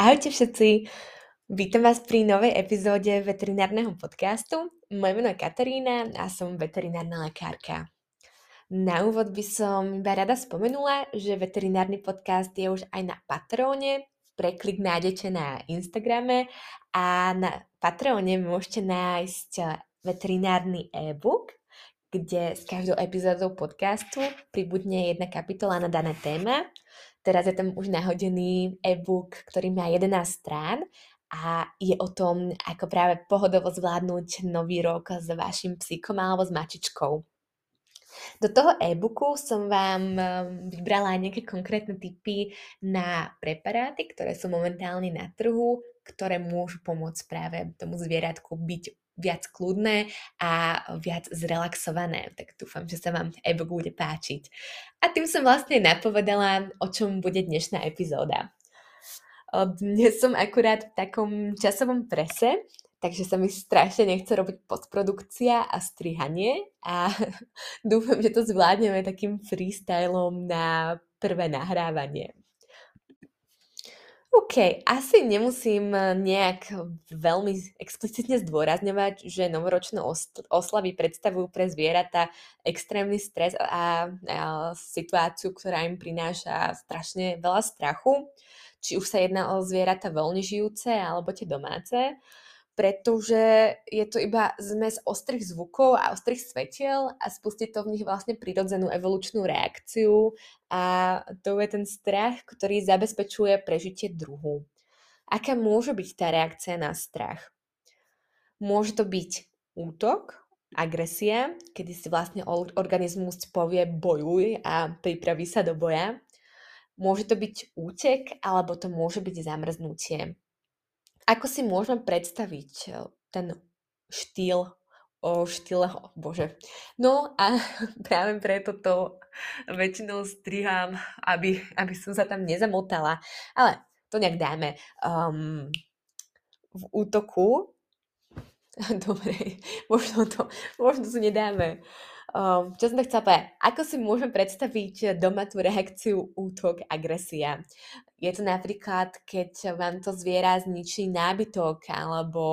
Ahojte všetci, vítam vás pri novej epizóde veterinárneho podcastu. Moje meno je Katarína a som veterinárna lekárka. Na úvod by som iba rada spomenula, že veterinárny podcast je už aj na Patreone. Preklik nájdete na Instagrame a na Patreone môžete nájsť veterinárny e-book, kde s každou epizódou podcastu pribudne jedna kapitola na dané téma Teraz je tam už nahodený e-book, ktorý má 11 strán a je o tom, ako práve pohodovo zvládnuť nový rok s vašim psíkom alebo s mačičkou. Do toho e-booku som vám um, vybrala nejaké konkrétne typy na preparáty, ktoré sú momentálne na trhu, ktoré môžu pomôcť práve tomu zvieratku byť viac kľudné a viac zrelaxované. Tak dúfam, že sa vám e-book bude páčiť. A tým som vlastne napovedala, o čom bude dnešná epizóda. Dnes som akurát v takom časovom prese, takže sa mi strašne nechce robiť postprodukcia a strihanie a dúfam, že to zvládneme takým freestylom na prvé nahrávanie. OK, asi nemusím eh, nejak veľmi explicitne zdôrazňovať, že novoročné oslavy predstavujú pre zvieratá extrémny stres a, a situáciu, ktorá im prináša strašne veľa strachu. Či už sa jedná o zvieratá voľne žijúce alebo tie domáce pretože je to iba zmes ostrých zvukov a ostrých svetiel a spustí to v nich vlastne prirodzenú evolučnú reakciu a to je ten strach, ktorý zabezpečuje prežitie druhu. Aká môže byť tá reakcia na strach? Môže to byť útok, agresia, kedy si vlastne organizmus povie bojuj a pripraví sa do boja. Môže to byť útek, alebo to môže byť zamrznutie. Ako si môžeme predstaviť eh, ten štýl o štýle, oh, bože. No a práve preto to väčšinou strihám, aby, aby som sa tam nezamotala. Ale to nejak dáme. Um, v útoku, dobre, možno to, možno to nedáme. Um, čo som to chcela povedať? Ako si môžeme predstaviť doma tú reakciu útok, agresia? Je to napríklad, keď vám to zviera zničí nábytok alebo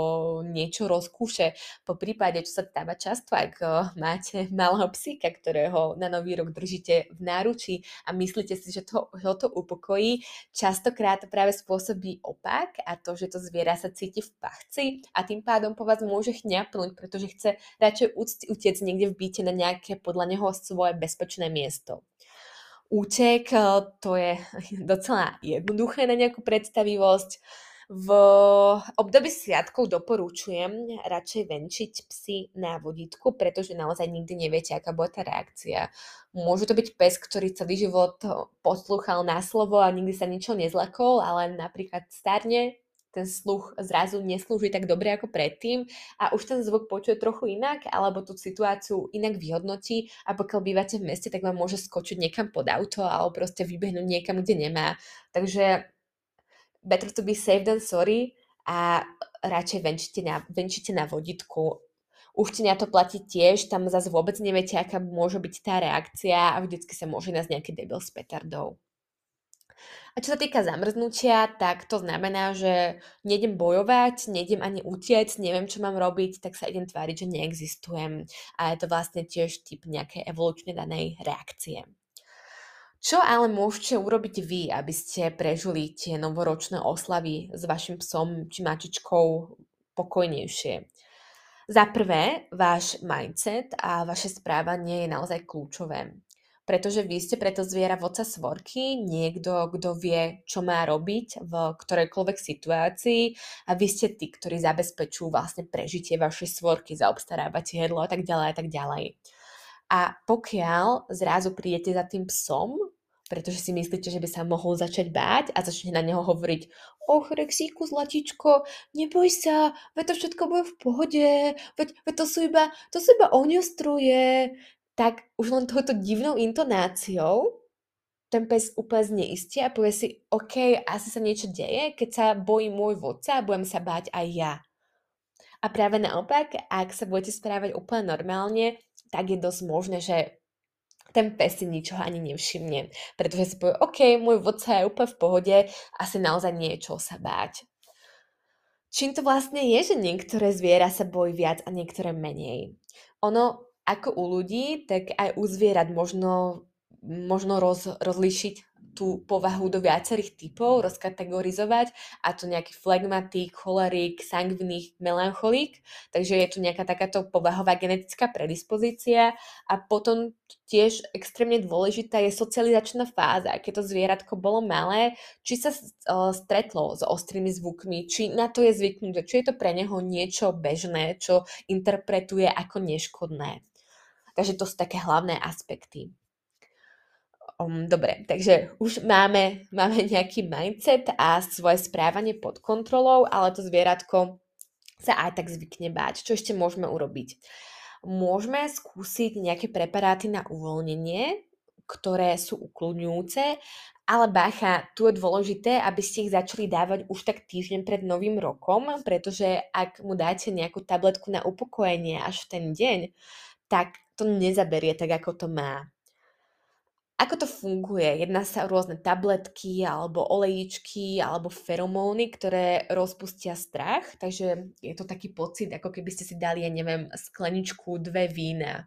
niečo rozkúše. Po prípade, čo sa stáva často, ak máte malého psíka, ktorého na nový rok držíte v náruči a myslíte si, že to, ho to upokojí, častokrát to práve spôsobí opak a to, že to zviera sa cíti v pachci a tým pádom po vás môže chňapnúť, pretože chce radšej utiec niekde v byte na podľa neho svoje bezpečné miesto. Útek, eh, to je docela jednoduché na nejakú predstavivosť. V období sviatkov doporučujem radšej venčiť psy na vodítku, pretože naozaj nikdy neviete, aká bude tá reakcia. Môže to byť pes, ktorý celý život poslúchal na slovo a nikdy sa ničo nezlakol, ale napríklad starne, ten sluch zrazu neslúži tak dobre ako predtým a už ten zvuk počuje trochu inak alebo tú situáciu inak vyhodnotí a pokiaľ bývate v meste, tak vám môže skočiť niekam pod auto alebo proste vybehnúť niekam, kde nemá. Takže better to be safe than sorry a radšej venčite na, venčite na vodítku. Uštenia to platí tiež, tam zase vôbec neviete, aká môže byť tá reakcia a vždycky sa môže nás nejaký debil s petardou. A čo sa týka zamrznutia, tak to znamená, že nejdem bojovať, nejdem ani utiec, neviem, čo mám robiť, tak sa idem tváriť, že neexistujem. A je to vlastne tiež typ nejakej evolučne danej reakcie. Čo ale môžete urobiť vy, aby ste prežili tie novoročné oslavy s vašim psom či mačičkou pokojnejšie? Za prvé, váš mindset a vaše správanie je naozaj kľúčové pretože vy ste preto zviera voca svorky, niekto, kto vie, čo má robiť v ktorejkoľvek situácii a vy ste tí, ktorí zabezpečujú vlastne prežitie vašej svorky, zaobstarávate jedlo a tak ďalej a tak ďalej. A pokiaľ zrazu prídete za tým psom, pretože si myslíte, že by sa mohol začať báť a začne na neho hovoriť Och, Rexíku, zlatičko, neboj sa, veď to všetko bude v pohode, veď, veď to sú iba, to sú iba ohňostroje, tak už len touto divnou intonáciou ten pes úplne zneistie a povie si, OK, asi sa niečo deje, keď sa bojí môj vodca, budem sa báť aj ja. A práve naopak, ak sa budete správať úplne normálne, tak je dosť možné, že ten pes si ničoho ani nevšimne, pretože si povie, OK, môj vodca je úplne v pohode, asi naozaj nie je čo sa báť. Čím to vlastne je, že niektoré zviera sa bojí viac a niektoré menej? Ono, ako u ľudí, tak aj u zvierat možno, možno roz, rozlišiť tú povahu do viacerých typov, rozkategorizovať a to nejaký flegmatik, cholerik, sangvinik, melancholík, takže je tu nejaká takáto povahová genetická predispozícia a potom tiež extrémne dôležitá je socializačná fáza, keď to zvieratko bolo malé, či sa uh, stretlo s ostrými zvukmi, či na to je zvyknuté, či je to pre neho niečo bežné, čo interpretuje ako neškodné. Takže to sú také hlavné aspekty. Um, dobre, takže už máme, máme nejaký mindset a svoje správanie pod kontrolou, ale to zvieratko sa aj tak zvykne báť. Čo ešte môžeme urobiť? Môžeme skúsiť nejaké preparáty na uvoľnenie, ktoré sú ukludňujúce, ale bacha, tu je dôležité, aby ste ich začali dávať už tak týždeň pred novým rokom, pretože ak mu dáte nejakú tabletku na upokojenie až v ten deň, tak to nezaberie tak, ako to má. Ako to funguje? Jedná sa o rôzne tabletky, alebo olejičky, alebo feromóny, ktoré rozpustia strach, takže je to taký pocit, ako keby ste si dali, ja neviem, skleničku, dve vína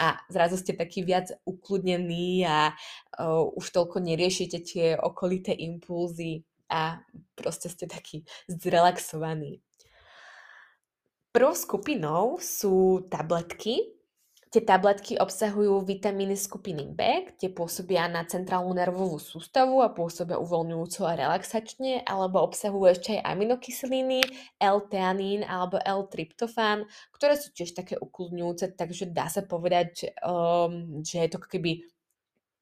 a zrazu ste taký viac ukludnení a uh, už toľko neriešite tie okolité impulzy a proste ste taký zrelaxovaní. Prvou skupinou sú tabletky, Tie tabletky obsahujú vitamíny skupiny B, kde pôsobia na centrálnu nervovú sústavu a pôsobia uvoľňujúco a relaxačne, alebo obsahujú ešte aj aminokyseliny, L-teanín alebo L-tryptofán, ktoré sú tiež také ukludňujúce, takže dá sa povedať, že, um, že je to keby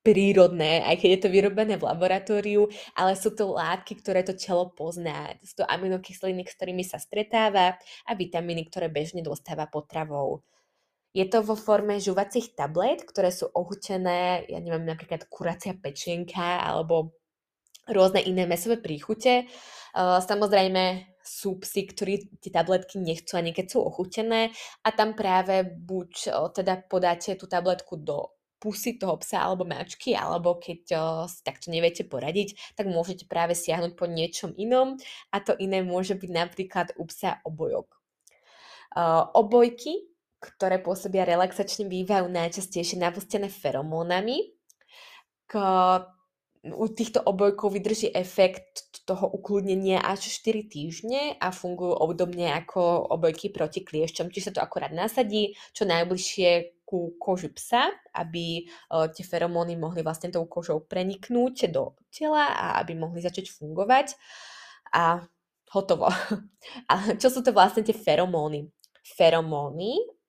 prírodné, aj keď je to vyrobené v laboratóriu, ale sú to látky, ktoré to telo pozná. Sú to aminokyseliny, s ktorými sa stretáva a vitamíny, ktoré bežne dostáva potravou. Je to vo forme žuvacích tablet, ktoré sú ohutené, ja neviem, napríklad kuracia pečienka alebo rôzne iné mesové príchute. Samozrejme sú psi, ktorí tie tabletky nechcú ani keď sú ochutené a tam práve buď teda podáte tú tabletku do pusy toho psa alebo mačky, alebo keď si takto neviete poradiť, tak môžete práve siahnuť po niečom inom a to iné môže byť napríklad u psa obojok. obojky ktoré pôsobia relaxačne, bývajú najčastejšie napustené feromónami. K, u týchto obojkov vydrží efekt toho ukludnenia až 4 týždne a fungujú obdobne ako obojky proti kliešťom. Čiže sa to akorát nasadí čo najbližšie ku koži psa, aby uh, tie feromóny mohli vlastne tou kožou preniknúť do tela a aby mohli začať fungovať. A hotovo. A čo sú to vlastne tie feromóny? Feromóny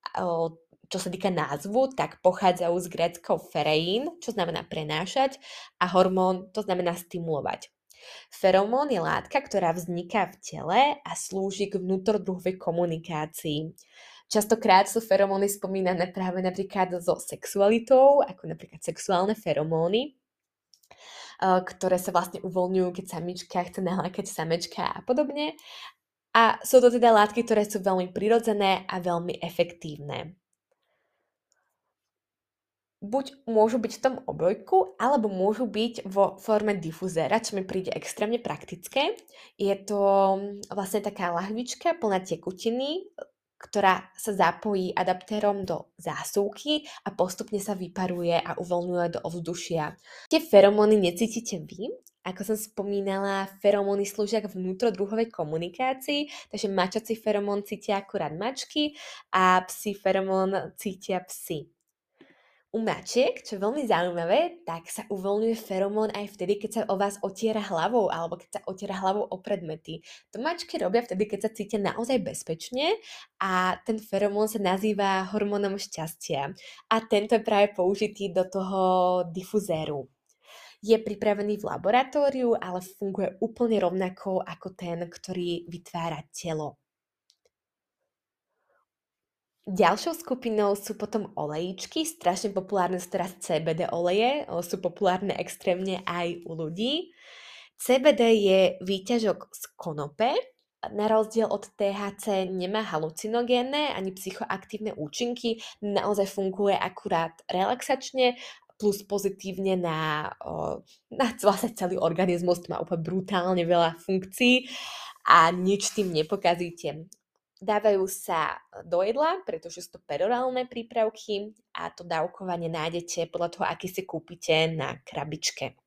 čo sa týka názvu, tak pochádzajú z gréckého fereín, čo znamená prenášať, a hormón, to znamená stimulovať. Feromón je látka, ktorá vzniká v tele a slúži k vnútrodruhovej komunikácii. Častokrát sú feromóny spomínané práve napríklad so sexualitou, ako napríklad sexuálne feromóny, ktoré sa vlastne uvoľňujú, keď samička chce nalákať samečka a podobne. A sú to teda látky, ktoré sú veľmi prirodzené a veľmi efektívne. Buď môžu byť v tom obojku, alebo môžu byť vo forme difuzéra, čo mi príde extrémne praktické. Je to vlastne taká lahvička plná tekutiny, ktorá sa zapojí adaptérom do zásuvky a postupne sa vyparuje a uvoľňuje do ovzdušia. Tie feromóny necítite vy, ako som spomínala, feromóny slúžia k vnútrodruhovej komunikácii, takže mačací feromón cítia akurát mačky a psi feromón cítia psy. U mačiek, čo je veľmi zaujímavé, tak sa uvoľňuje feromón aj vtedy, keď sa o vás otiera hlavou alebo keď sa otiera hlavou o predmety. To mačky robia vtedy, keď sa cítia naozaj bezpečne a ten feromón sa nazýva hormónom šťastia. A tento je práve použitý do toho difuzéru je pripravený v laboratóriu, ale funguje úplne rovnako ako ten, ktorý vytvára telo. Ďalšou skupinou sú potom olejíčky, strašne populárne sú teraz CBD oleje, sú populárne extrémne aj u ľudí. CBD je výťažok z konope, na rozdiel od THC nemá halucinogénne ani psychoaktívne účinky, naozaj funguje akurát relaxačne plus pozitívne na, na vlastne celý organizmus, to má úplne brutálne veľa funkcií a nič tým nepokazíte. Dávajú sa do jedla, pretože sú to perorálne prípravky a to dávkovanie nájdete podľa toho, aký si kúpite na krabičke.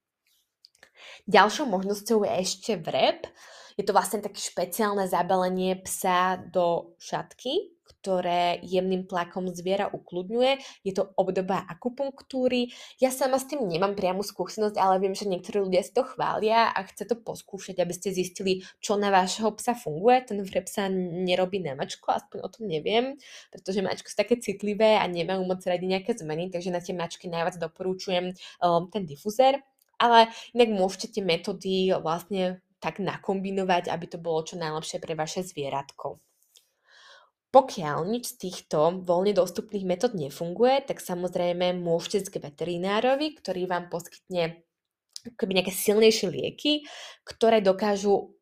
Ďalšou možnosťou je ešte vrep. Je to vlastne také špeciálne zabalenie psa do šatky, ktoré jemným tlakom zviera ukludňuje. Je to obdoba akupunktúry. Ja sama s tým nemám priamu skúsenosť, ale viem, že niektorí ľudia si to chvália a chce to poskúšať, aby ste zistili, čo na vášho psa funguje. Ten vrep sa nerobí na mačku, aspoň o tom neviem, pretože mačky sú také citlivé a nemajú moc radi nejaké zmeny, takže na tie mačky najviac doporučujem um, ten difuzér. Ale inak môžete tie metódy vlastne tak nakombinovať, aby to bolo čo najlepšie pre vaše zvieratko. Pokiaľ nič z týchto voľne dostupných metód nefunguje, tak samozrejme môžete ísť k veterinárovi, ktorý vám poskytne nejaké silnejšie lieky, ktoré dokážu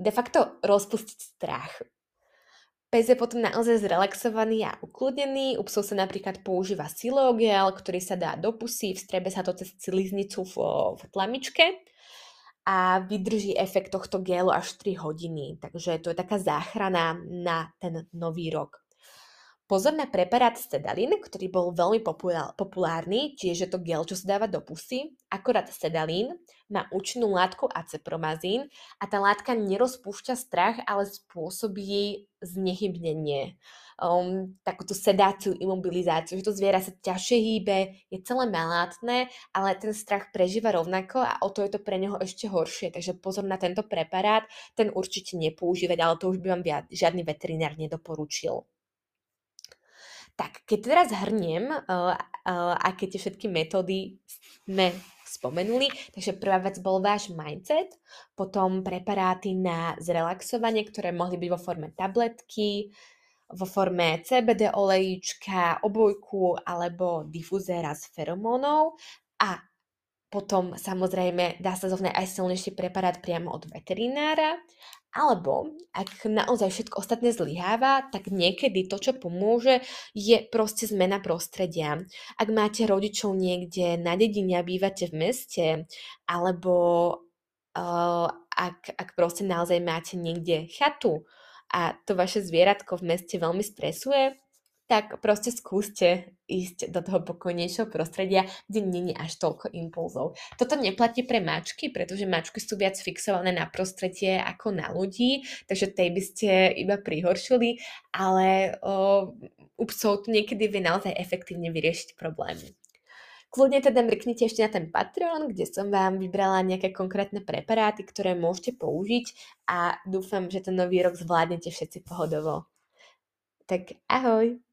de facto rozpustiť strach. Pes je potom naozaj zrelaxovaný a ukludnený. U psov sa napríklad používa silogel, ktorý sa dá do pusy, vstrebe sa to cez ciliznicu v, v tlamičke a vydrží efekt tohto gelu až 3 hodiny. Takže to je taká záchrana na ten nový rok. Pozor na preparát Sedalin, ktorý bol veľmi populárny, čiže je to gel, čo sa dáva do pusy. Akorát Sedalin má účinnú látku acepromazín a tá látka nerozpúšťa strach, ale spôsobí jej znehybnenie um, takúto sedáciu, imobilizáciu, že to zviera sa ťažšie hýbe, je celé malátne, ale ten strach prežíva rovnako a o to je to pre neho ešte horšie. Takže pozor na tento preparát, ten určite nepoužívať, ale to už by vám žiadny veterinár nedoporučil. Tak, keď teraz hrniem, uh, uh, aké tie všetky metódy sme spomenuli, takže prvá vec bol váš mindset, potom preparáty na zrelaxovanie, ktoré mohli byť vo forme tabletky, vo forme CBD olejíčka, obojku alebo difuzéra s feromónov a potom samozrejme dá sa zovne aj silnejší preparát priamo od veterinára, alebo ak naozaj všetko ostatné zlyháva, tak niekedy to, čo pomôže, je proste zmena prostredia. Ak máte rodičov niekde na dedine a bývate v meste, alebo uh, ak, ak proste naozaj máte niekde chatu, a to vaše zvieratko v meste veľmi stresuje, tak proste skúste ísť do toho pokojnejšieho prostredia, kde není až toľko impulzov. Toto neplatí pre mačky, pretože mačky sú viac fixované na prostredie ako na ľudí, takže tej by ste iba prihoršili, ale o, u psov to niekedy vie naozaj efektívne vyriešiť problémy. Kľudne teda mrknite ešte na ten Patreon, kde som vám vybrala nejaké konkrétne preparáty, ktoré môžete použiť a dúfam, že ten nový rok zvládnete všetci pohodovo. Tak ahoj!